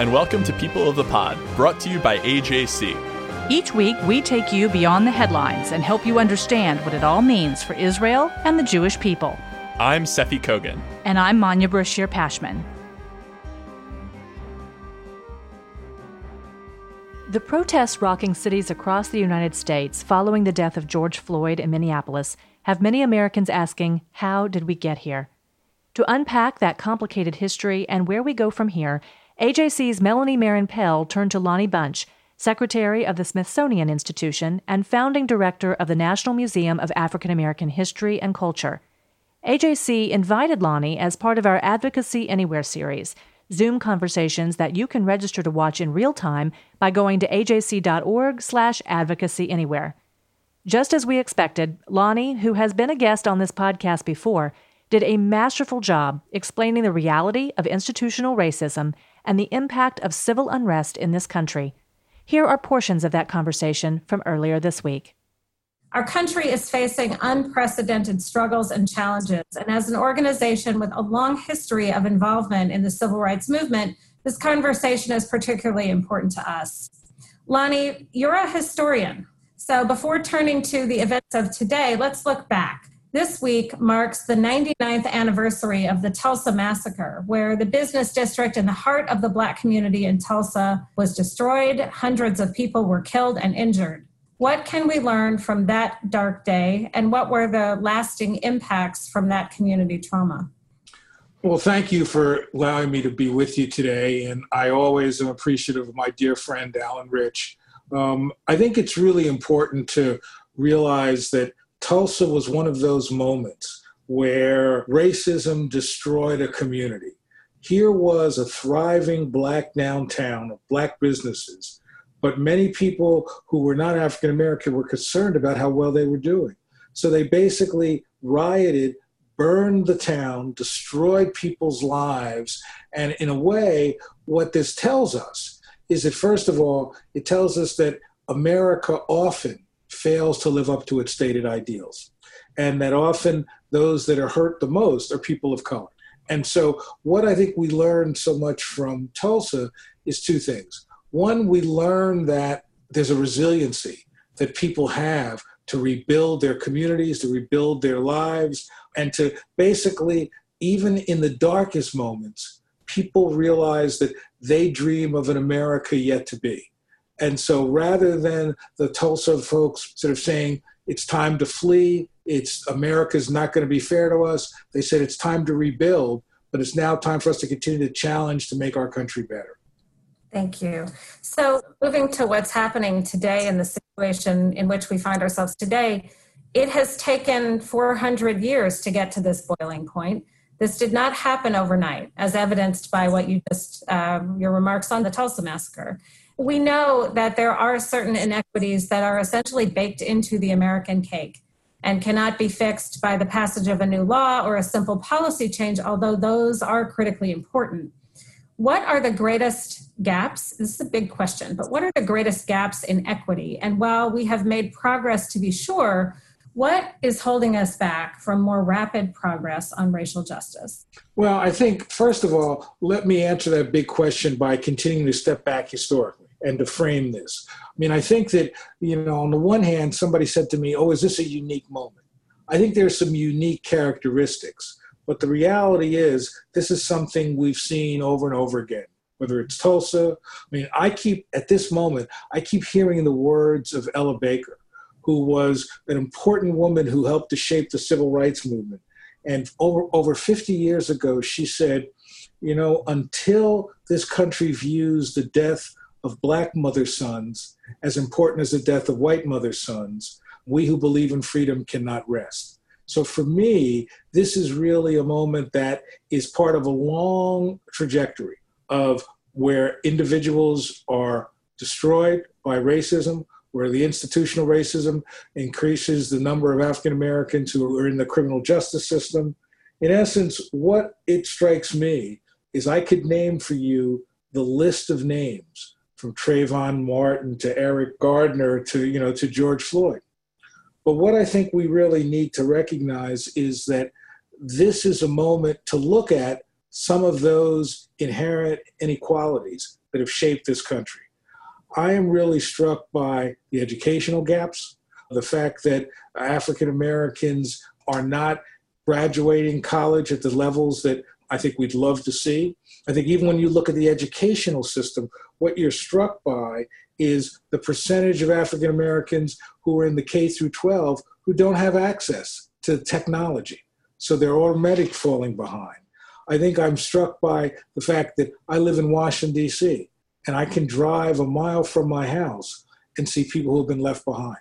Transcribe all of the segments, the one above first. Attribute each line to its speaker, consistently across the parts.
Speaker 1: And welcome to People of the Pod, brought to you by AJC.
Speaker 2: Each week, we take you beyond the headlines and help you understand what it all means for Israel and the Jewish people.
Speaker 1: I'm Seffi Kogan.
Speaker 2: And I'm Manya Brachear Pashman. The protests rocking cities across the United States following the death of George Floyd in Minneapolis have many Americans asking, How did we get here? To unpack that complicated history and where we go from here, AJC's Melanie Maron Pell turned to Lonnie Bunch, Secretary of the Smithsonian Institution and founding director of the National Museum of African American History and Culture. AJC invited Lonnie as part of our Advocacy Anywhere series, Zoom conversations that you can register to watch in real time by going to ajc.org slash advocacy anywhere. Just as we expected, Lonnie, who has been a guest on this podcast before, did a masterful job explaining the reality of institutional racism and the impact of civil unrest in this country. Here are portions of that conversation from earlier this week.
Speaker 3: Our country is facing unprecedented struggles and challenges. And as an organization with a long history of involvement in the civil rights movement, this conversation is particularly important to us. Lonnie, you're a historian. So before turning to the events of today, let's look back. This week marks the 99th anniversary of the Tulsa Massacre, where the business district in the heart of the Black community in Tulsa was destroyed. Hundreds of people were killed and injured. What can we learn from that dark day, and what were the lasting impacts from that community trauma?
Speaker 4: Well, thank you for allowing me to be with you today. And I always am appreciative of my dear friend, Alan Rich. Um, I think it's really important to realize that Tulsa was one of those moments where racism destroyed a community. Here was a thriving black downtown of black businesses, but many people who were not African American were concerned about how well they were doing. So they basically rioted, burned the town, destroyed people's lives. And in a way, what this tells us is that, first of all, it tells us that America often fails to live up to its stated ideals. And that often those that are hurt the most are people of color. And so, what I think we learned so much from Tulsa is two things. One, we learned that there's a resiliency that people have to rebuild their communities, to rebuild their lives, and to basically, even in the darkest moments, people realize that they dream of an America yet to be. And so rather than the Tulsa folks sort of saying it's time to flee, it's America's not going to be fair to us, they said it's time to rebuild, but it's now time for us to continue to challenge to make our country better.
Speaker 3: Thank you. So, moving to what's happening today in the situation in which we find ourselves today, it has taken 400 years to get to this boiling point. This did not happen overnight, as evidenced by what you just, um, your remarks on the Tulsa massacre we know that there are certain inequities that are essentially baked into the American cake and cannot be fixed by the passage of a new law or a simple policy change, although those are critically important. What are the greatest gaps? This is a big question, but what are the greatest gaps in equity? And while we have made progress to be sure, what is holding us back from more rapid progress on racial justice?
Speaker 4: Well, I think, first of all, let me answer that big question by continuing to step back historically and to frame this. I mean, I think that, you know, on the one hand, somebody said to me, oh, is this a unique moment? I think there's some unique characteristics, but the reality is this is something we've seen over and over again, whether it's Tulsa. I mean, I keep, at this moment, I keep hearing the words of Ella Baker, who was an important woman who helped to shape the civil rights movement. And over, over 50 years ago, she said, you know, until this country views the death of black mother sons as important as the death of white mother sons, we who believe in freedom cannot rest. So for me, this is really a moment that is part of a long trajectory of where individuals are destroyed by racism, where the institutional racism increases the number of African Americans who are in the criminal justice system. In essence, what it strikes me is I could name for you the list of names from Trayvon Martin to Eric Gardner to you know to George Floyd. But what I think we really need to recognize is that this is a moment to look at some of those inherent inequalities that have shaped this country. I am really struck by the educational gaps, the fact that African Americans are not graduating college at the levels that I think we'd love to see. I think even when you look at the educational system, what you're struck by is the percentage of African Americans who are in the K through 12 who don't have access to technology. So they're already falling behind. I think I'm struck by the fact that I live in Washington, D.C., and I can drive a mile from my house and see people who have been left behind.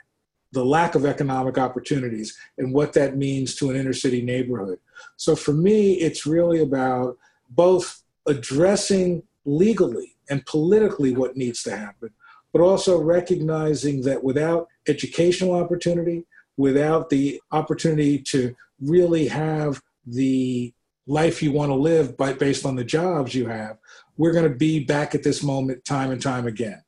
Speaker 4: The lack of economic opportunities and what that means to an inner city neighborhood. So for me, it's really about both addressing legally and politically what needs to happen, but also recognizing that without educational opportunity, without the opportunity to really have the life you want to live by, based on the jobs you have, we're going to be back at this moment time and time again.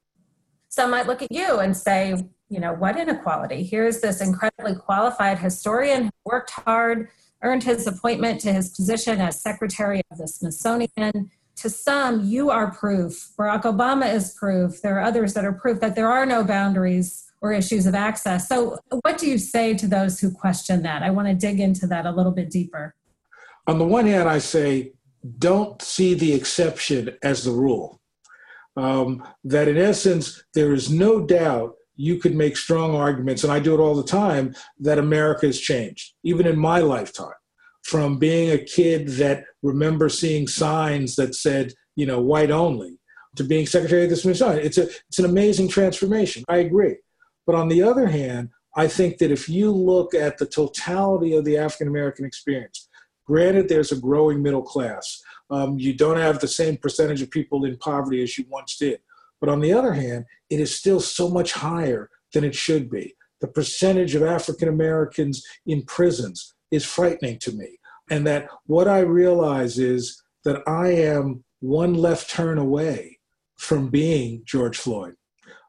Speaker 3: Some might look at you and say, you know, what inequality? Here's this incredibly qualified historian who worked hard, earned his appointment to his position as Secretary of the Smithsonian. To some, you are proof. Barack Obama is proof. There are others that are proof that there are no boundaries or issues of access. So, what do you say to those who question that? I want to dig into that a little bit deeper
Speaker 4: on the one hand, I say, don't see the exception as the rule. Um, that in essence, there is no doubt you could make strong arguments, and I do it all the time, that America has changed, even in my lifetime. From being a kid that remember seeing signs that said, you know, white only, to being Secretary of the Smithsonian. It's, a, it's an amazing transformation. I agree. But on the other hand, I think that if you look at the totality of the African American experience, Granted, there's a growing middle class. Um, you don't have the same percentage of people in poverty as you once did. But on the other hand, it is still so much higher than it should be. The percentage of African Americans in prisons is frightening to me. And that what I realize is that I am one left turn away from being George Floyd.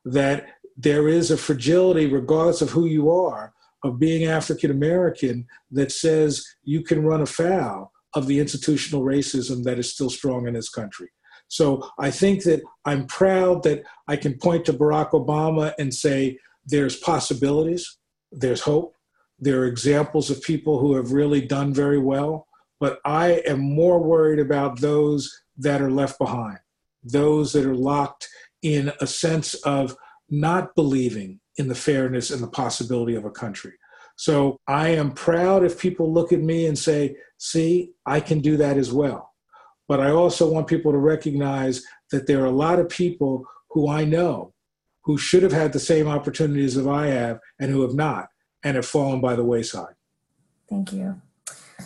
Speaker 4: That there is a fragility, regardless of who you are, of being African American that says you can run afoul of the institutional racism that is still strong in this country. So I think that I'm proud that I can point to Barack Obama and say there's possibilities, there's hope, there are examples of people who have really done very well, but I am more worried about those that are left behind, those that are locked in a sense of not believing in the fairness and the possibility of a country. So I am proud if people look at me and say, see, I can do that as well. But I also want people to recognize that there are a lot of people who I know who should have had the same opportunities as I have and who have not and have fallen by the wayside.
Speaker 3: Thank you.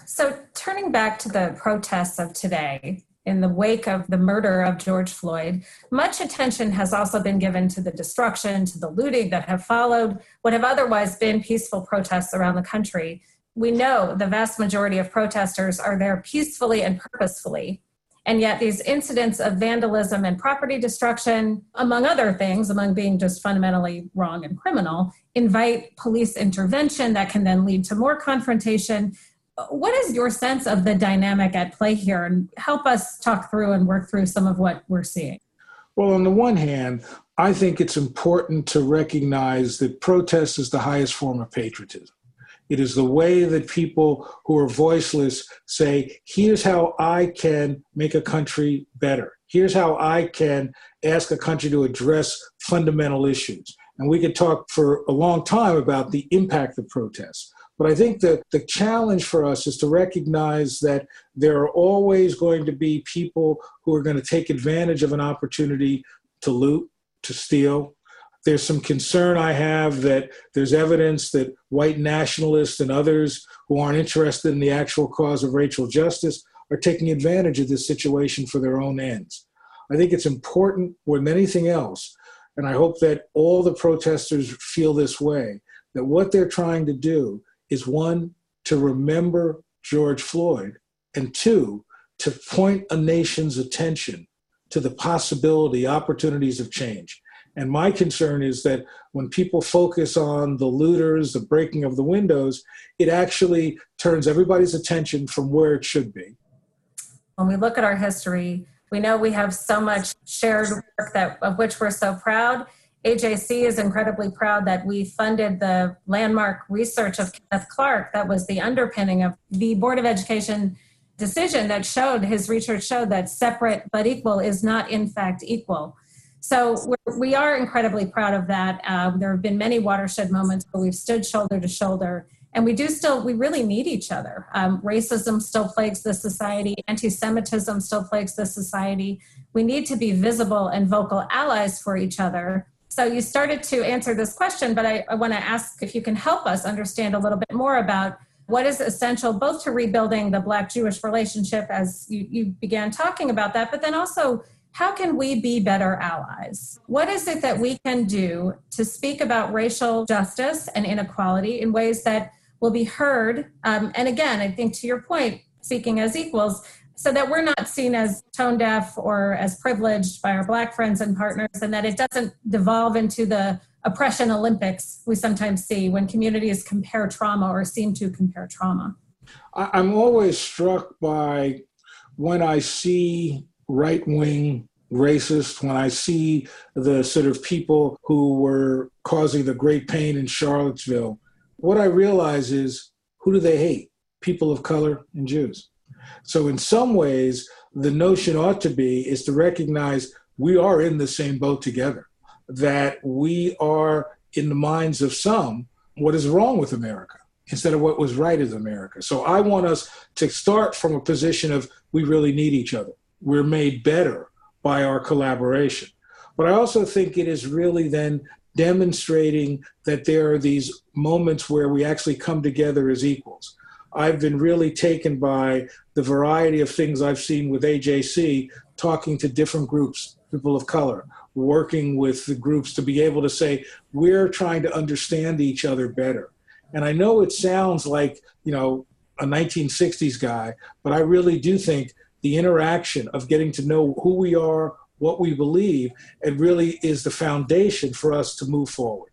Speaker 3: So, turning back to the protests of today, in the wake of the murder of George Floyd, much attention has also been given to the destruction, to the looting that have followed what have otherwise been peaceful protests around the country. We know the vast majority of protesters are there peacefully and purposefully. And yet, these incidents of vandalism and property destruction, among other things, among being just fundamentally wrong and criminal, invite police intervention that can then lead to more confrontation, what is your sense of the dynamic at play here? And help us talk through and work through some of what we're seeing.
Speaker 4: Well on the one hand i think it's important to recognize that protest is the highest form of patriotism it is the way that people who are voiceless say here's how i can make a country better here's how i can ask a country to address fundamental issues and we could talk for a long time about the impact of protests but I think that the challenge for us is to recognize that there are always going to be people who are going to take advantage of an opportunity to loot, to steal. There's some concern I have that there's evidence that white nationalists and others who aren't interested in the actual cause of racial justice are taking advantage of this situation for their own ends. I think it's important more than anything else, and I hope that all the protesters feel this way, that what they're trying to do is one, to remember George Floyd, and two, to point a nation's attention to the possibility, opportunities of change. And my concern is that when people focus on the looters, the breaking of the windows, it actually turns everybody's attention from where it should be.
Speaker 3: when we look at our history, we know we have so much shared work that of which we're so proud. AJC is incredibly proud that we funded the landmark research of Kenneth Clark that was the underpinning of the Board of Education decision that showed his research showed that separate but equal is not in fact equal. So we are incredibly proud of that. Uh, there have been many watershed moments where we've stood shoulder to shoulder and we do still we really need each other. Um, racism still plagues the society. Anti-semitism still plagues the society. We need to be visible and vocal allies for each other. So you started to answer this question but i, I want to ask if you can help us understand a little bit more about what is essential both to rebuilding the black jewish relationship as you, you began talking about that but then also how can we be better allies? What is it that we can do to speak about racial justice and inequality in ways that will be heard. Um, and again, I think to your point, speaking as equals, so that we're not seen as tone deaf or as privileged by our Black friends and partners, and that it doesn't devolve into the oppression Olympics we sometimes see when communities compare trauma or seem to compare trauma.
Speaker 4: I'm always struck by when I see right wing racists, when I see the sort of people who were causing the great pain in Charlottesville, what I realize is who do they hate? People of color and Jews. So, in some ways, the notion ought to be is to recognize we are in the same boat together, that we are, in the minds of some, what is wrong with America instead of what was right with America. So, I want us to start from a position of we really need each other. We're made better by our collaboration. But I also think it is really then demonstrating that there are these moments where we actually come together as equals. I've been really taken by the variety of things I've seen with AJC, talking to different groups, people of color, working with the groups to be able to say, we're trying to understand each other better. And I know it sounds like, you know, a 1960s guy, but I really do think the interaction of getting to know who we are, what we believe, and really is the foundation for us to move forward.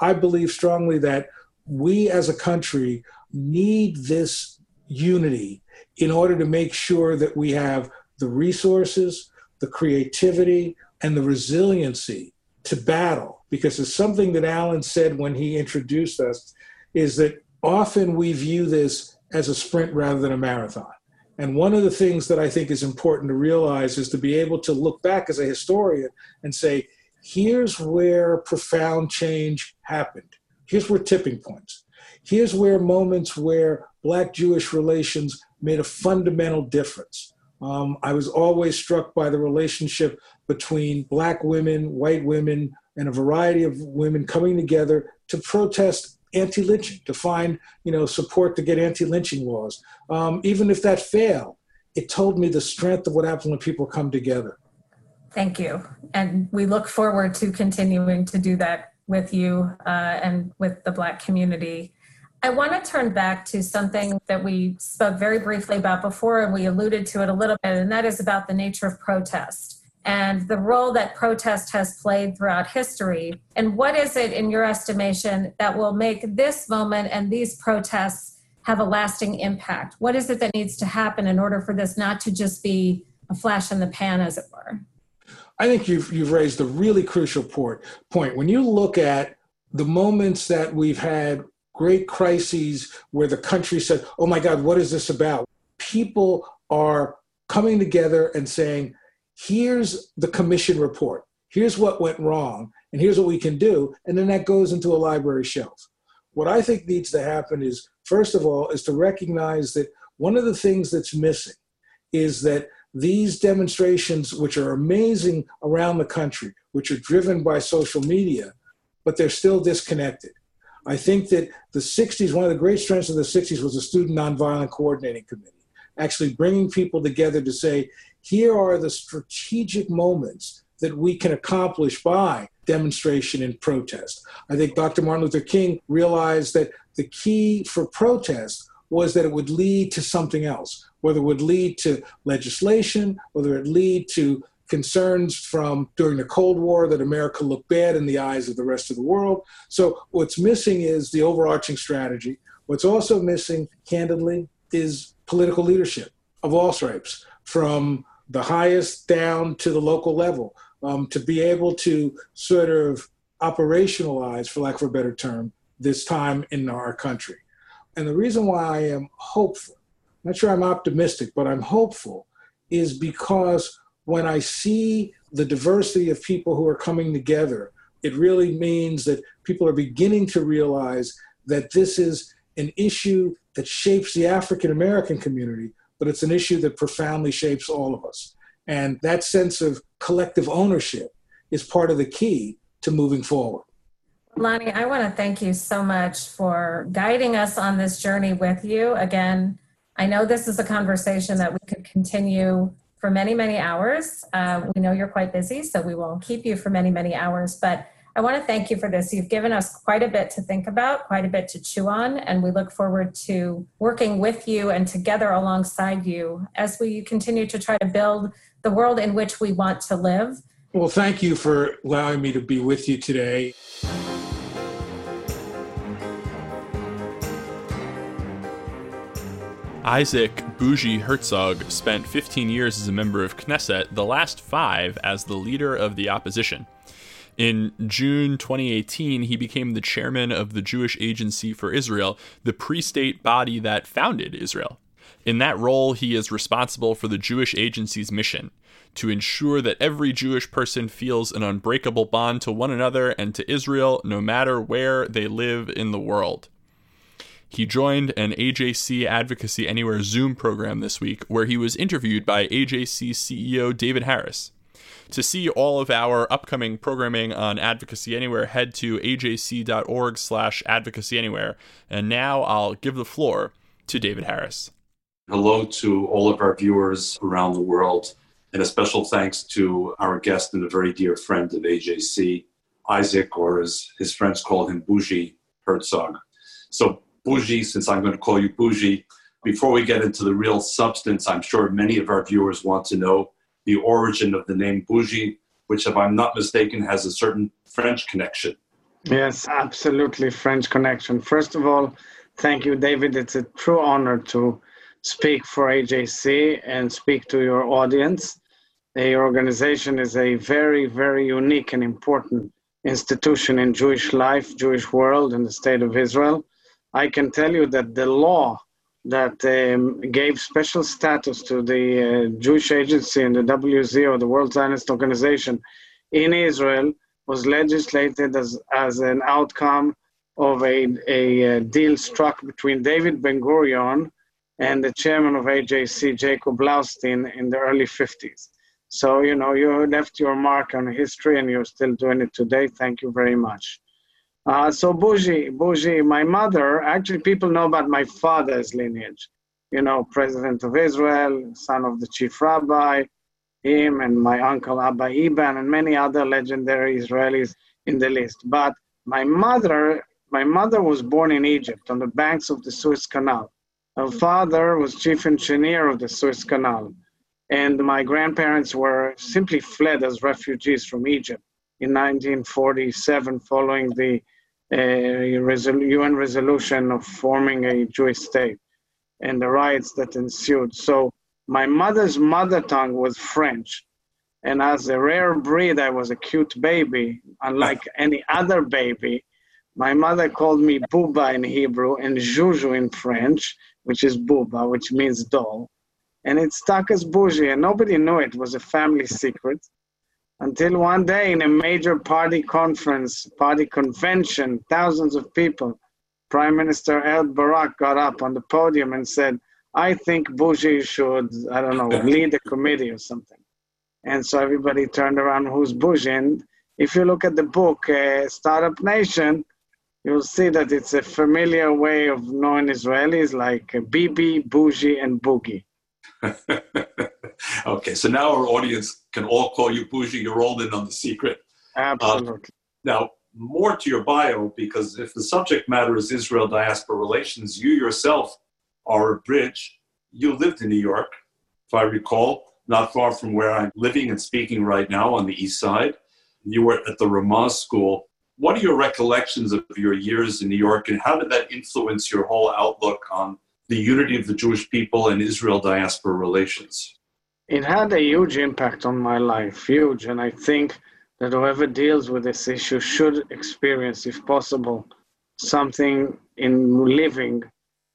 Speaker 4: I believe strongly that we as a country need this unity in order to make sure that we have the resources, the creativity, and the resiliency to battle. Because it's something that Alan said when he introduced us is that often we view this as a sprint rather than a marathon. And one of the things that I think is important to realize is to be able to look back as a historian and say, here's where profound change happened. Here's where tipping points. Here's where moments where Black Jewish relations made a fundamental difference. Um, I was always struck by the relationship between Black women, white women, and a variety of women coming together to protest anti-lynching, to find you know support to get anti-lynching laws. Um, even if that failed, it told me the strength of what happens when people come together.
Speaker 3: Thank you, and we look forward to continuing to do that with you uh, and with the Black community. I want to turn back to something that we spoke very briefly about before, and we alluded to it a little bit, and that is about the nature of protest and the role that protest has played throughout history. And what is it, in your estimation, that will make this moment and these protests have a lasting impact? What is it that needs to happen in order for this not to just be a flash in the pan, as it were?
Speaker 4: I think you've, you've raised a really crucial point. point. When you look at the moments that we've had great crises where the country said, oh my God, what is this about? People are coming together and saying, here's the commission report, here's what went wrong, and here's what we can do. And then that goes into a library shelf. What I think needs to happen is, first of all, is to recognize that one of the things that's missing is that these demonstrations, which are amazing around the country, which are driven by social media, but they're still disconnected. I think that the 60s, one of the great strengths of the 60s was the Student Nonviolent Coordinating Committee, actually bringing people together to say, here are the strategic moments that we can accomplish by demonstration and protest. I think Dr. Martin Luther King realized that the key for protest was that it would lead to something else, whether it would lead to legislation, whether it lead to concerns from during the Cold War that America looked bad in the eyes of the rest of the world. So what's missing is the overarching strategy. What's also missing, candidly, is political leadership of all stripes from the highest down to the local level um, to be able to sort of operationalize, for lack of a better term, this time in our country. And the reason why I am hopeful, not sure I'm optimistic, but I'm hopeful, is because when I see the diversity of people who are coming together, it really means that people are beginning to realize that this is an issue that shapes the African American community, but it's an issue that profoundly shapes all of us. And that sense of collective ownership is part of the key to moving forward.
Speaker 3: Lonnie, I want to thank you so much for guiding us on this journey with you. Again, I know this is a conversation that we could continue for many, many hours. Uh, we know you're quite busy, so we won't keep you for many, many hours. But I want to thank you for this. You've given us quite a bit to think about, quite a bit to chew on, and we look forward to working with you and together alongside you as we continue to try to build the world in which we want to live.
Speaker 4: Well, thank you for allowing me to be with you today.
Speaker 1: Isaac Bougie Herzog spent 15 years as a member of Knesset, the last five as the leader of the opposition. In June 2018, he became the chairman of the Jewish Agency for Israel, the pre state body that founded Israel. In that role, he is responsible for the Jewish Agency's mission to ensure that every Jewish person feels an unbreakable bond to one another and to Israel, no matter where they live in the world. He joined an AJC Advocacy Anywhere Zoom program this week where he was interviewed by AJC CEO David Harris. To see all of our upcoming programming on Advocacy Anywhere, head to ajc.org slash advocacy anywhere. And now I'll give the floor to David Harris.
Speaker 5: Hello to all of our viewers around the world, and a special thanks to our guest and a very dear friend of AJC, Isaac, or as his friends call him, Bougie Herzog. So, Bougie, since I'm going to call you Bougie, before we get into the real substance, I'm sure many of our viewers want to know the origin of the name Bougie, which, if I'm not mistaken, has a certain French connection.
Speaker 6: Yes, absolutely French connection. First of all, thank you, David. It's a true honor to speak for AJC and speak to your audience. Your organization is a very, very unique and important institution in Jewish life, Jewish world, in the state of Israel. I can tell you that the law that um, gave special status to the uh, Jewish Agency and the WZO, the World Zionist Organization, in Israel was legislated as, as an outcome of a, a, a deal struck between David Ben Gurion and the chairman of AJC, Jacob Blaustein, in the early 50s. So, you know, you left your mark on history and you're still doing it today. Thank you very much. Uh, so Bougie, Bougie, my mother, actually people know about my father's lineage. You know, president of Israel, son of the chief rabbi, him and my uncle Abba Eban and many other legendary Israelis in the list. But my mother, my mother was born in Egypt on the banks of the Suez Canal. Her father was chief engineer of the Suez Canal. And my grandparents were simply fled as refugees from Egypt in 1947 following the UN resolution of forming a Jewish state and the riots that ensued. So my mother's mother tongue was French. And as a rare breed, I was a cute baby, unlike any other baby. My mother called me Buba in Hebrew and Juju in French, which is Buba, which means doll. And it stuck as bougie, and nobody knew. It was a family secret until one day in a major party conference, party convention, thousands of people, Prime Minister Ehud Barak got up on the podium and said, I think Bougie should, I don't know, lead a committee or something. And so everybody turned around, who's Bougie? And if you look at the book, uh, Startup Nation, you'll see that it's a familiar way of knowing Israelis like Bibi, Bougie, and Boogie.
Speaker 5: okay, so now our audience can all call you Bougie. You're all in on the secret.
Speaker 6: Absolutely. Uh,
Speaker 5: now, more to your bio, because if the subject matter is Israel diaspora relations, you yourself are a bridge. You lived in New York, if I recall, not far from where I'm living and speaking right now on the east side. You were at the Ramaz School. What are your recollections of your years in New York, and how did that influence your whole outlook on the unity of the Jewish people and Israel diaspora relations?
Speaker 6: it had a huge impact on my life, huge. And I think that whoever deals with this issue should experience, if possible, something in living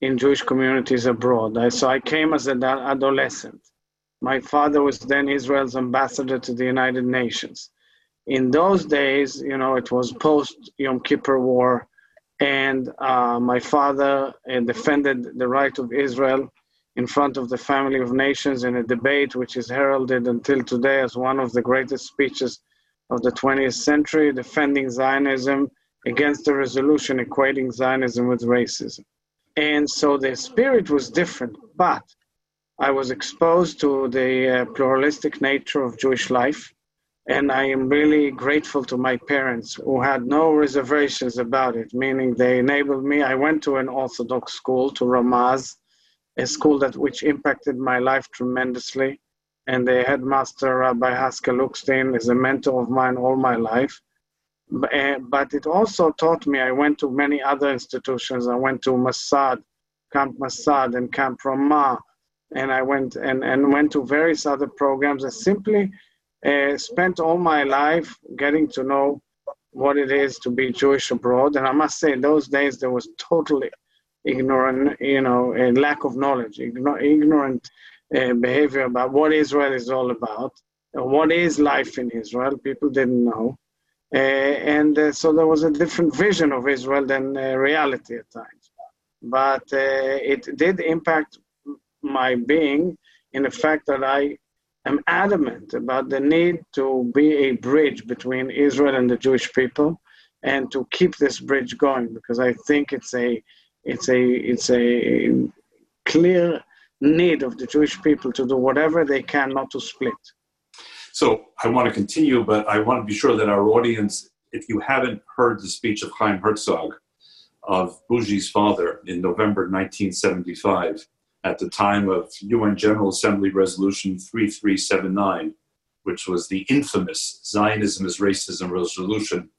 Speaker 6: in Jewish communities abroad. So I came as an adolescent. My father was then Israel's ambassador to the United Nations. In those days, you know, it was post Yom Kippur War, and uh, my father uh, defended the right of Israel in front of the family of nations in a debate which is heralded until today as one of the greatest speeches of the 20th century, defending Zionism against the resolution equating Zionism with racism. And so the spirit was different, but I was exposed to the uh, pluralistic nature of Jewish life. And I am really grateful to my parents who had no reservations about it, meaning they enabled me. I went to an Orthodox school, to Ramaz, a school that which impacted my life tremendously. And the headmaster, Rabbi Haskel Lookstein, is a mentor of mine all my life. Eh, but it also taught me, I went to many other institutions. I went to Masad, Camp Masad and Camp Ramah, and I went and, and went to various other programs. And simply uh, spent all my life getting to know what it is to be Jewish abroad. And I must say, in those days, there was totally ignorant, you know, a lack of knowledge, ignorant uh, behavior about what Israel is all about, what is life in Israel. People didn't know. Uh, and uh, so there was a different vision of Israel than uh, reality at times. But uh, it did impact my being in the fact that I am adamant about the need to be a bridge between Israel and the Jewish people and to keep this bridge going because I think it's a it's a it's a clear need of the Jewish people to do whatever they can not to split.
Speaker 5: So I want to continue, but I want to be sure that our audience, if you haven't heard the speech of Chaim Herzog, of Bougie's father in November 1975, at the time of UN General Assembly Resolution 3379, which was the infamous Zionism is Racism resolution,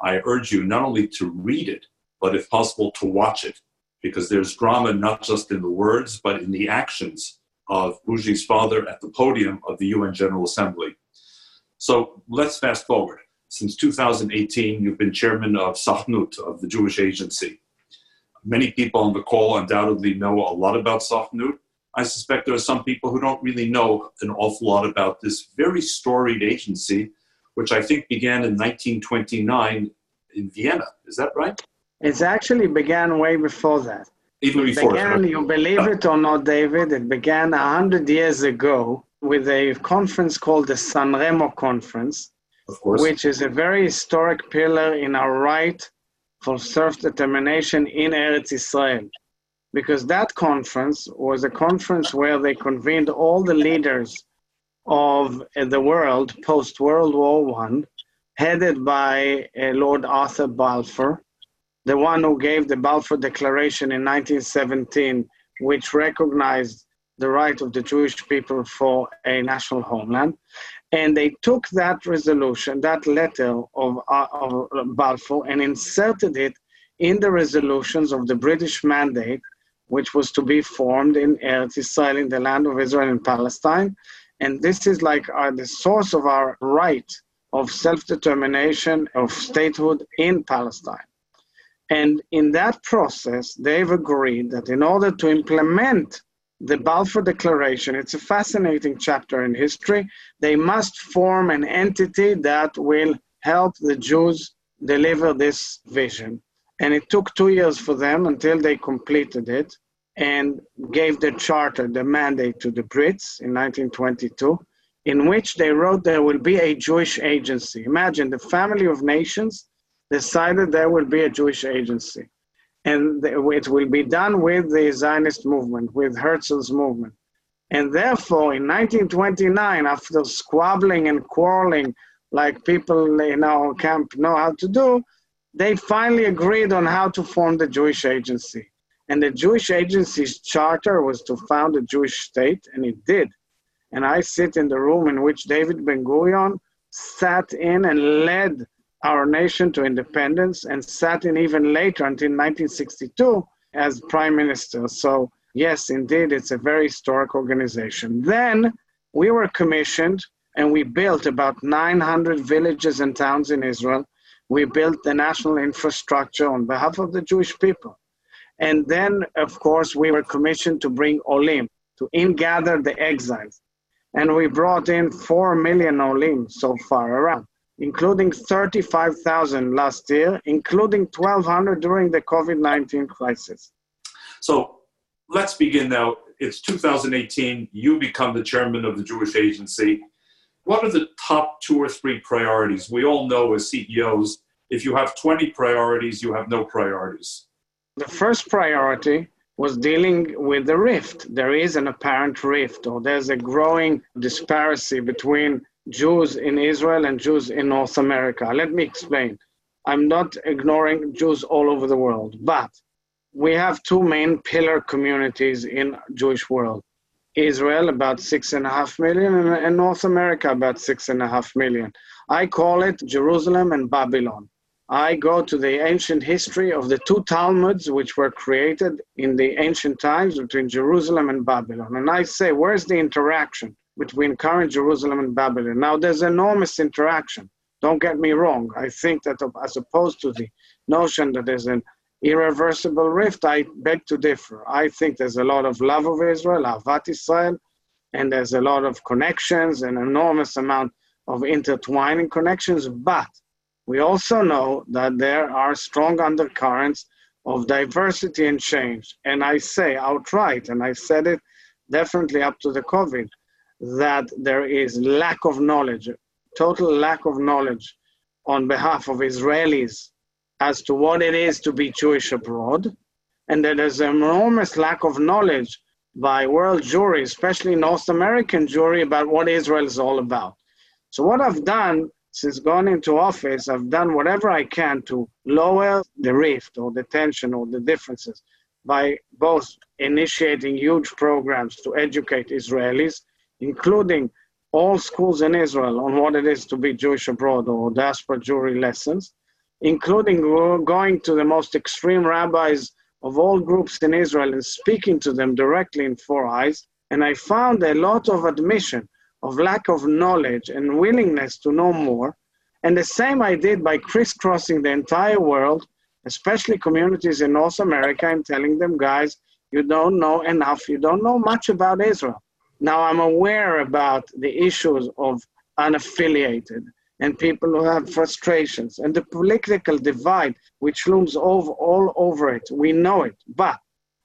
Speaker 5: I urge you not only to read it, but if possible to watch it because there's drama not just in the words, but in the actions of Bougie's father at the podium of the UN General Assembly. So let's fast forward. Since 2018, you've been chairman of Sochnut, of the Jewish Agency. Many people on the call undoubtedly know a lot about Sochnut. I suspect there are some people who don't really know an awful lot about this very storied agency, which I think began in 1929 in Vienna. Is that right?
Speaker 6: It actually began way before that.
Speaker 5: Even
Speaker 6: it
Speaker 5: before
Speaker 6: began,
Speaker 5: that.
Speaker 6: you believe it or not, David, it began a hundred years ago with a conference called the San Remo Conference, which is a very historic pillar in our right for self-determination in Eretz Israel. Because that conference was a conference where they convened all the leaders of the world post World War One, headed by uh, Lord Arthur Balfour, the one who gave the Balfour Declaration in 1917, which recognized the right of the Jewish people for a national homeland. And they took that resolution, that letter of, uh, of Balfour, and inserted it in the resolutions of the British Mandate, which was to be formed in Eretz Israel, in the land of Israel and Palestine. And this is like uh, the source of our right of self determination, of statehood in Palestine. And in that process, they've agreed that in order to implement the Balfour Declaration, it's a fascinating chapter in history, they must form an entity that will help the Jews deliver this vision. And it took two years for them until they completed it and gave the charter, the mandate to the Brits in 1922, in which they wrote there will be a Jewish agency. Imagine the family of nations decided there will be a Jewish agency. And it will be done with the Zionist movement, with Herzl's movement. And therefore, in 1929, after squabbling and quarreling like people in our camp know how to do, they finally agreed on how to form the Jewish agency. And the Jewish agency's charter was to found a Jewish state, and it did. And I sit in the room in which David Ben Gurion sat in and led our nation to independence and sat in even later until 1962 as prime minister. So, yes, indeed, it's a very historic organization. Then, we were commissioned and we built about 900 villages and towns in Israel. We built the national infrastructure on behalf of the Jewish people. And then, of course, we were commissioned to bring Olim, to ingather the exiles. And we brought in 4 million Olim so far around, including 35,000 last year, including 1,200 during the COVID 19 crisis.
Speaker 5: So let's begin now. It's 2018. You become the chairman of the Jewish Agency. What are the top two or three priorities? We all know as CEOs, if you have 20 priorities, you have no priorities.
Speaker 6: The first priority was dealing with the rift. There is an apparent rift, or there's a growing disparity between Jews in Israel and Jews in North America. Let me explain. I'm not ignoring Jews all over the world, but we have two main pillar communities in Jewish world. Israel, about six and a half million, and North America, about six and a half million. I call it Jerusalem and Babylon. I go to the ancient history of the two Talmuds which were created in the ancient times between Jerusalem and Babylon. And I say, where's the interaction between current Jerusalem and Babylon? Now, there's enormous interaction. Don't get me wrong. I think that as opposed to the notion that there's an irreversible rift, I beg to differ. I think there's a lot of love of Israel, Ahavat Israel, and there's a lot of connections, an enormous amount of intertwining connections, but we also know that there are strong undercurrents of diversity and change. And I say outright, and I said it definitely up to the COVID, that there is lack of knowledge, total lack of knowledge on behalf of Israelis as to what it is to be Jewish abroad. And that there's an enormous lack of knowledge by world Jewry, especially North American Jewry, about what Israel is all about. So, what I've done since going into office, I've done whatever I can to lower the rift or the tension or the differences by both initiating huge programs to educate Israelis, including all schools in Israel on what it is to be Jewish abroad or diaspora Jewry lessons, including going to the most extreme rabbis of all groups in Israel and speaking to them directly in four eyes. And I found a lot of admission of lack of knowledge and willingness to know more. And the same I did by crisscrossing the entire world, especially communities in North America, and telling them, guys, you don't know enough, you don't know much about Israel. Now I'm aware about the issues of unaffiliated and people who have frustrations and the political divide which looms over all over it. We know it. But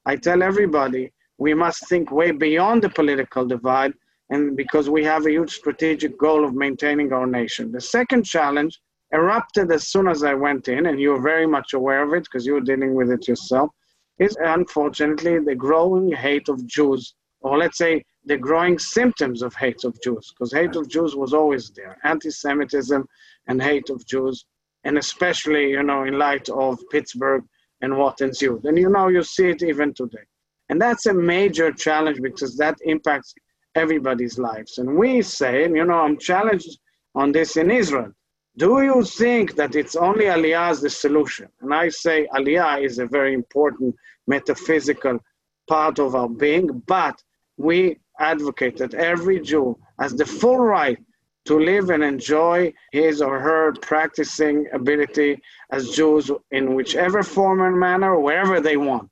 Speaker 6: I tell everybody we must think way beyond the political divide and because we have a huge strategic goal of maintaining our nation. The second challenge erupted as soon as I went in, and you're very much aware of it because you're dealing with it yourself, is unfortunately the growing hate of Jews, or let's say the growing symptoms of hate of Jews, because hate of Jews was always there, anti-Semitism and hate of Jews, and especially, you know, in light of Pittsburgh and what ensued. And you know, you see it even today. And that's a major challenge because that impacts everybody's lives. And we say, you know, I'm challenged on this in Israel. Do you think that it's only Aliyah is the solution? And I say Aliyah is a very important metaphysical part of our being, but we advocate that every Jew has the full right to live and enjoy his or her practicing ability as Jews in whichever form and manner, wherever they want.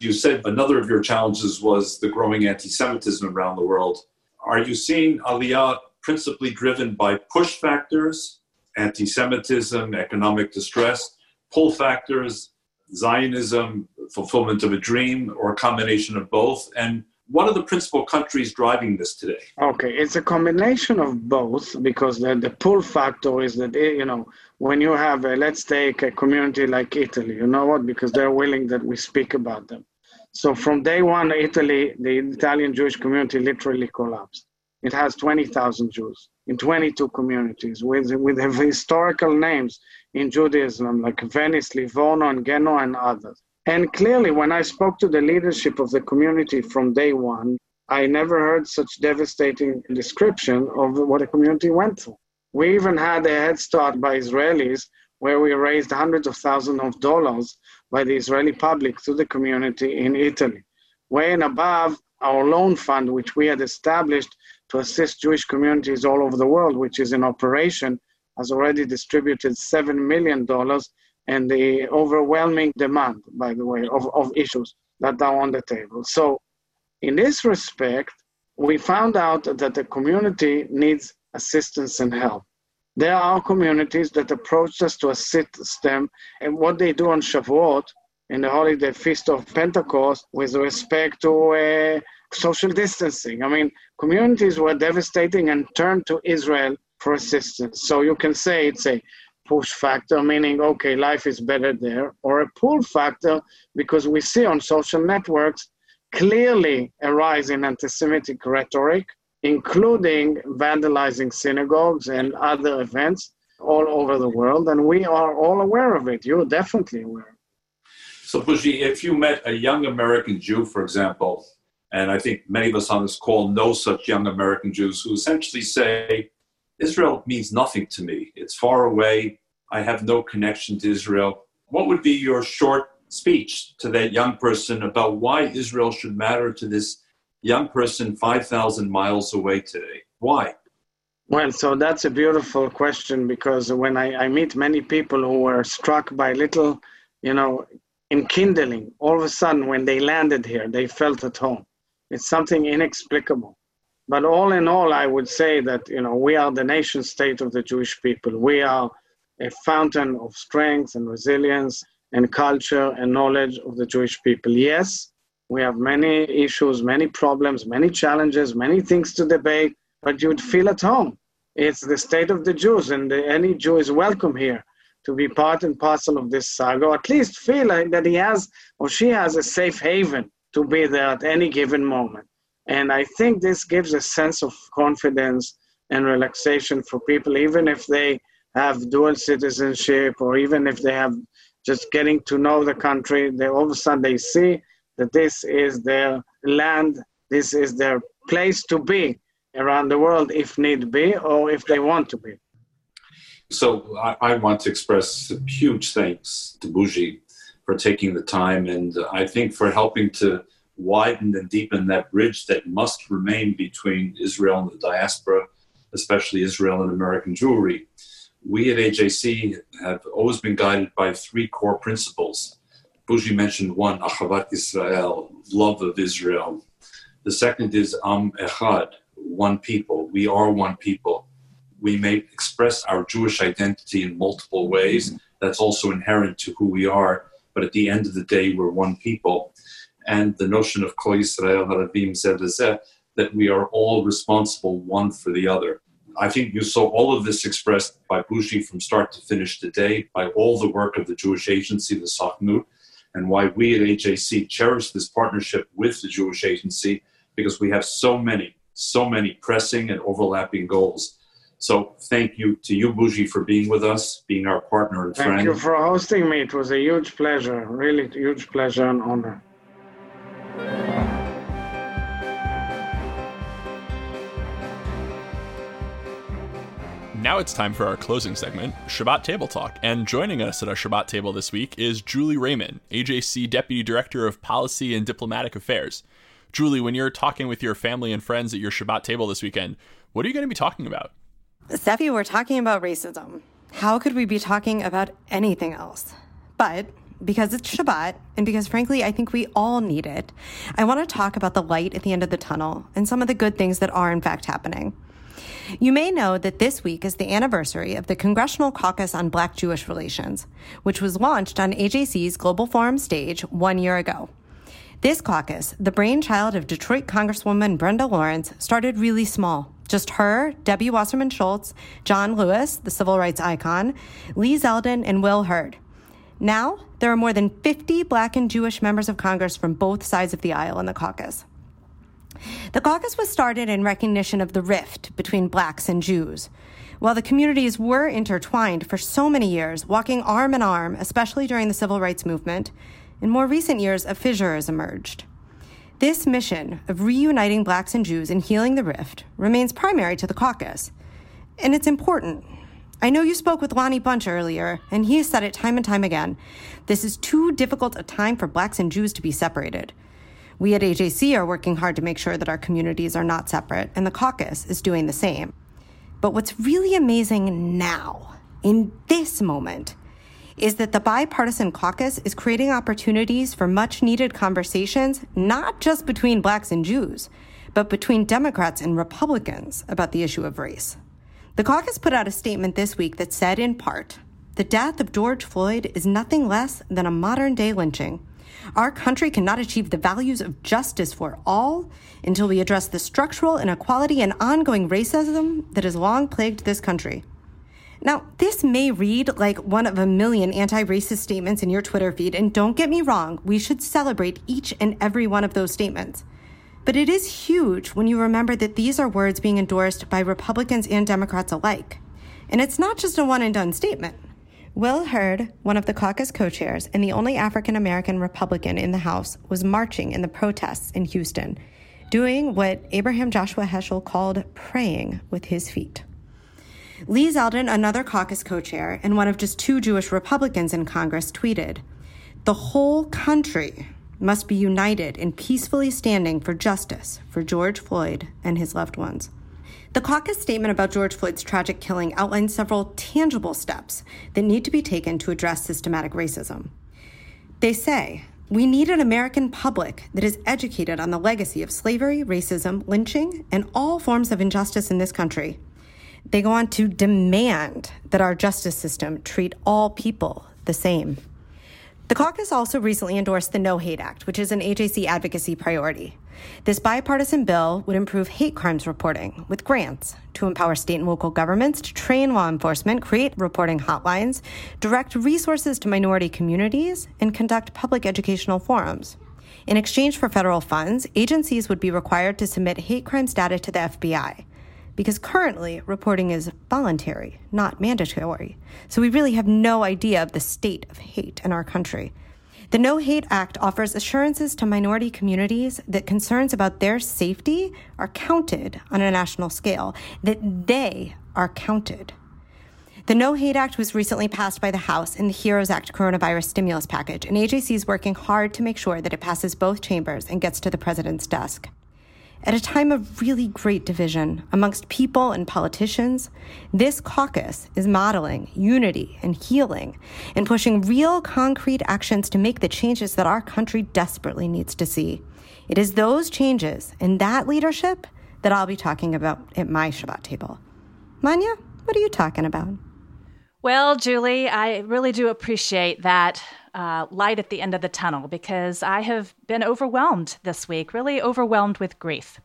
Speaker 5: You said another of your challenges was the growing anti Semitism around the world. Are you seeing Aliyah principally driven by push factors, anti Semitism, economic distress, pull factors, Zionism, fulfillment of a dream, or a combination of both? And what are the principal countries driving this today?
Speaker 6: Okay, it's a combination of both because the, the pull factor is that, eh, you know, when you have, a, let's take a community like Italy, you know what? Because they're willing that we speak about them. So from day one, Italy, the Italian Jewish community literally collapsed. It has 20,000 Jews in 22 communities with, with historical names in Judaism like Venice, Livorno, and Genoa, and others. And clearly, when I spoke to the leadership of the community from day one, I never heard such devastating description of what a community went through. We even had a head start by Israelis where we raised hundreds of thousands of dollars by the Israeli public to the community in Italy, way and above our loan fund, which we had established to assist Jewish communities all over the world, which is in operation, has already distributed $7 million and the overwhelming demand, by the way, of, of issues that are on the table. So, in this respect, we found out that the community needs assistance and help. There are communities that approached us to assist them, and what they do on Shavuot, in the holiday feast of Pentecost, with respect to uh, social distancing. I mean, communities were devastating and turned to Israel for assistance. So you can say it's a push factor, meaning, okay, life is better there, or a pull factor, because we see on social networks clearly a rise in anti Semitic rhetoric, including vandalizing synagogues and other events all over the world. And we are all aware of it. You're definitely aware.
Speaker 5: So, Bougie, if you met a young American Jew, for example, and I think many of us on this call know such young American Jews who essentially say, Israel means nothing to me. It's far away. I have no connection to Israel. What would be your short speech to that young person about why Israel should matter to this young person 5,000 miles away today? Why?
Speaker 6: Well, so that's a beautiful question because when I, I meet many people who were struck by little, you know, enkindling, all of a sudden when they landed here, they felt at home. It's something inexplicable. But all in all, I would say that you know we are the nation state of the Jewish people. We are a fountain of strength and resilience and culture and knowledge of the Jewish people. Yes, we have many issues, many problems, many challenges, many things to debate, but you'd feel at home. It's the state of the Jews, and any Jew is welcome here to be part and parcel of this saga, or at least feel like that he has or she has a safe haven to be there at any given moment. And I think this gives a sense of confidence and relaxation for people, even if they have dual citizenship or even if they have just getting to know the country, they all of a sudden they see that this is their land, this is their place to be around the world if need be or if they want to be.
Speaker 5: So I, I want to express huge thanks to Bougie for taking the time and I think for helping to widen and deepen that bridge that must remain between Israel and the diaspora, especially Israel and American Jewry. We at AJC have always been guided by three core principles. Bougie mentioned one, Ahavat Israel, love of Israel. The second is Am Echad, one people. We are one people. We may express our Jewish identity in multiple ways. That's also inherent to who we are. But at the end of the day, we're one people and the notion of Kol Yisrael Arevim Zeh that we are all responsible one for the other. I think you saw all of this expressed by Bougie from start to finish today, by all the work of the Jewish Agency, the Sochnut, and why we at AJC cherish this partnership with the Jewish Agency because we have so many, so many pressing and overlapping goals. So thank you to you, Bougie, for being with us, being our partner and
Speaker 6: thank
Speaker 5: friend.
Speaker 6: Thank you for hosting me. It was a huge pleasure, really huge pleasure and honor.
Speaker 1: Now it's time for our closing segment, Shabbat Table Talk. And joining us at our Shabbat table this week is Julie Rayman, AJC Deputy Director of Policy and Diplomatic Affairs. Julie, when you're talking with your family and friends at your Shabbat table this weekend, what are you going to be talking about?
Speaker 7: Seffi, we're talking about racism. How could we be talking about anything else? But because it's Shabbat, and because frankly, I think we all need it, I want to talk about the light at the end of the tunnel and some of the good things that are in fact happening. You may know that this week is the anniversary of the Congressional Caucus on Black Jewish Relations, which was launched on AJC's Global Forum stage one year ago. This caucus, the brainchild of Detroit Congresswoman Brenda Lawrence, started really small. Just her, Debbie Wasserman Schultz, John Lewis, the civil rights icon, Lee Zeldin, and Will Hurd. Now, there are more than 50 black and Jewish members of Congress from both sides of the aisle in the caucus. The caucus was started in recognition of the rift between blacks and Jews. While the communities were intertwined for so many years, walking arm in arm, especially during the civil rights movement, in more recent years, a fissure has emerged. This mission of reuniting blacks and Jews and healing the rift remains primary to the caucus. And it's important. I know you spoke with Lonnie Bunch earlier, and he has said it time and time again. This is too difficult a time for blacks and Jews to be separated. We at AJC are working hard to make sure that our communities are not separate, and the caucus is doing the same. But what's really amazing now, in this moment, is that the bipartisan caucus is creating opportunities for much needed conversations, not just between blacks and Jews, but between Democrats and Republicans about the issue of race. The caucus put out a statement this week that said, in part, the death of George Floyd is nothing less than a modern day lynching. Our country cannot achieve the values of justice for all until we address the structural inequality and ongoing racism that has long plagued this country. Now, this may read like one of a million anti racist statements in your Twitter feed, and don't get me wrong, we should celebrate each and every one of those statements. But it is huge when you remember that these are words being endorsed by Republicans and Democrats alike. And it's not just a one and done statement. Will Hurd, one of the caucus co chairs and the only African American Republican in the House, was marching in the protests in Houston, doing what Abraham Joshua Heschel called praying with his feet. Lee Zeldin, another caucus co chair and one of just two Jewish Republicans in Congress, tweeted The whole country must be united in peacefully standing for justice for George Floyd and his loved ones. The caucus statement about George Floyd's tragic killing outlines several tangible steps that need to be taken to address systematic racism. They say, we need an American public that is educated on the legacy of slavery, racism, lynching, and all forms of injustice in this country. They go on to demand that our justice system treat all people the same. The caucus also recently endorsed the No Hate Act, which is an AJC advocacy priority. This bipartisan bill would improve hate crimes reporting with grants to empower state and local governments to train law enforcement, create reporting hotlines, direct resources to minority communities, and conduct public educational forums. In exchange for federal funds, agencies would be required to submit hate crimes data to the FBI because currently reporting is voluntary, not mandatory. So we really have no idea of the state of hate in our country. The No Hate Act offers assurances to minority communities that concerns about their safety are counted on a national scale, that they are counted. The No Hate Act was recently passed by the House in the HEROES Act coronavirus stimulus package, and AJC is working hard to make sure that it passes both chambers and gets to the president's desk. At a time of really great division amongst people and politicians, this caucus is modeling unity and healing and pushing real concrete actions to make the changes that our country desperately needs to see. It is those changes and that leadership that I'll be talking about at my Shabbat table. Manya, what are you talking about?
Speaker 2: Well, Julie, I really do appreciate that uh, light at the end of the tunnel because I have been overwhelmed this week, really overwhelmed with grief.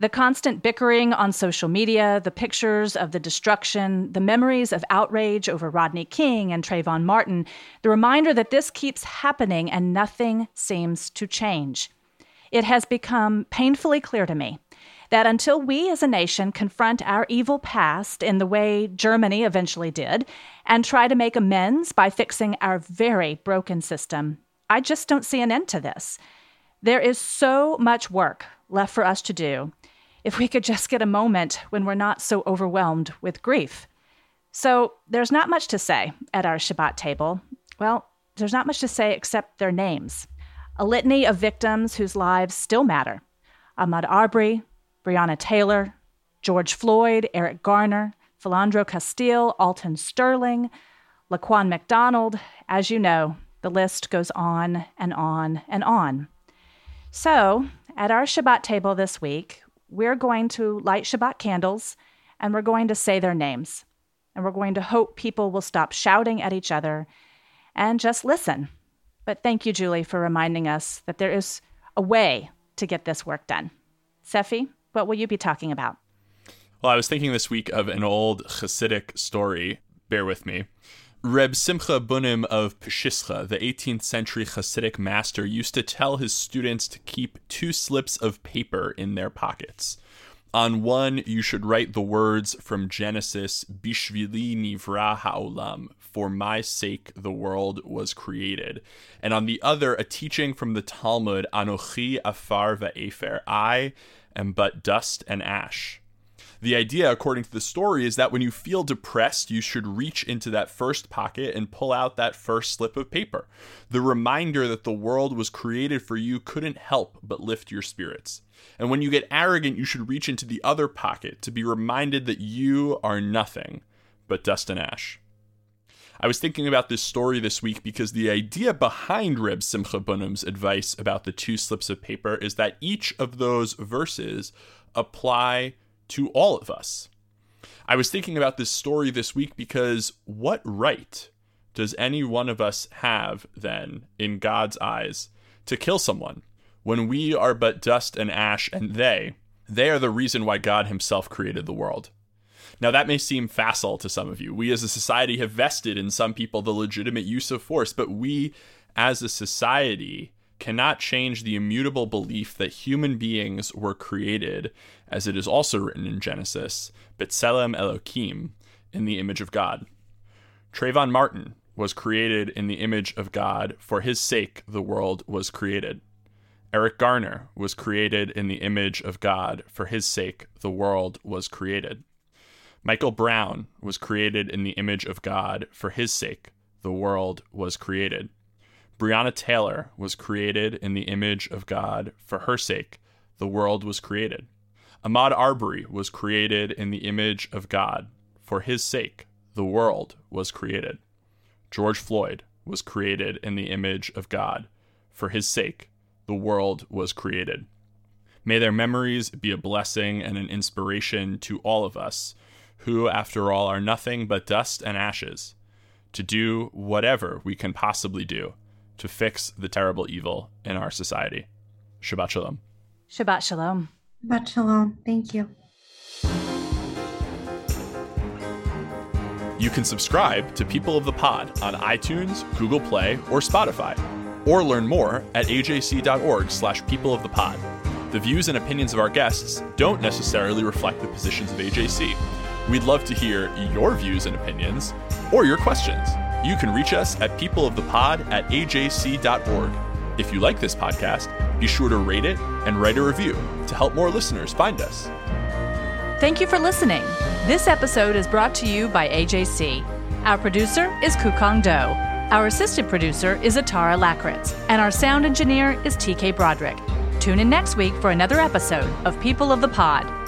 Speaker 2: The constant bickering on social media, the pictures of the destruction, the memories of outrage over Rodney King and Trayvon Martin, the reminder that this keeps happening and nothing seems to change. It has become painfully clear to me that until we as a nation confront our evil past in the way Germany eventually did and try to make amends by fixing our very broken system, I just don't see an end to this. There is so much work left for us to do if we could just get a moment when we're not so overwhelmed with grief. So there's not much to say at our Shabbat table. Well, there's not much to say except their names. A litany of victims whose lives still matter Ahmaud Arbery, Breonna Taylor, George Floyd, Eric Garner, Philando Castile, Alton Sterling, Laquan McDonald. As you know, the list goes on and on and on. So, at our Shabbat table this week, we're going to light Shabbat candles and we're going to say their names. And we're going to hope people will stop shouting at each other and just listen. But thank you, Julie, for reminding us that there is a way to get this work done. Seffi? What will you be talking about?
Speaker 1: Well, I was thinking this week of an old Hasidic story. Bear with me. Reb Simcha Bunim of Pshischa, the 18th century Hasidic master, used to tell his students to keep two slips of paper in their pockets. On one, you should write the words from Genesis, Bishvili nivra ha'olam, for my sake the world was created. And on the other, a teaching from the Talmud, Anochi afar va'efer, I am but dust and ash. The idea, according to the story, is that when you feel depressed, you should reach into that first pocket and pull out that first slip of paper. The reminder that the world was created for you couldn't help but lift your spirits. And when you get arrogant, you should reach into the other pocket to be reminded that you are nothing but dust and ash. I was thinking about this story this week because the idea behind Reb Simcha Bunem's advice about the two slips of paper is that each of those verses apply to all of us. I was thinking about this story this week because what right does any one of us have then in God's eyes to kill someone when we are but dust and ash and they they are the reason why God himself created the world. Now that may seem facile to some of you. We as a society have vested in some people the legitimate use of force, but we as a society cannot change the immutable belief that human beings were created, as it is also written in Genesis, B'Tselem Elohim, in the image of God. Trayvon Martin was created in the image of God. For his sake, the world was created. Eric Garner was created in the image of God. For his sake, the world was created. Michael Brown was created in the image of God. For his sake, the world was created. Breonna Taylor was created in the image of God. For her sake, the world was created. Ahmaud Arbery was created in the image of God. For his sake, the world was created. George Floyd was created in the image of God. For his sake, the world was created. May their memories be a blessing and an inspiration to all of us, who, after all, are nothing but dust and ashes, to do whatever we can possibly do to fix the terrible evil in our society. Shabbat Shalom.
Speaker 2: Shabbat Shalom.
Speaker 7: Shabbat Shalom. Thank you.
Speaker 1: You can subscribe to People of the Pod on iTunes, Google Play, or Spotify, or learn more at ajc.org slash people of the pod. The views and opinions of our guests don't necessarily reflect the positions of AJC. We'd love to hear your views and opinions or your questions. You can reach us at peopleofthepod at ajc.org. If you like this podcast, be sure to rate it and write a review to help more listeners find us.
Speaker 2: Thank you for listening. This episode is brought to you by AJC. Our producer is Kukong Do. Our assistant producer is Atara Lakritz. And our sound engineer is TK Broderick. Tune in next week for another episode of People of the Pod.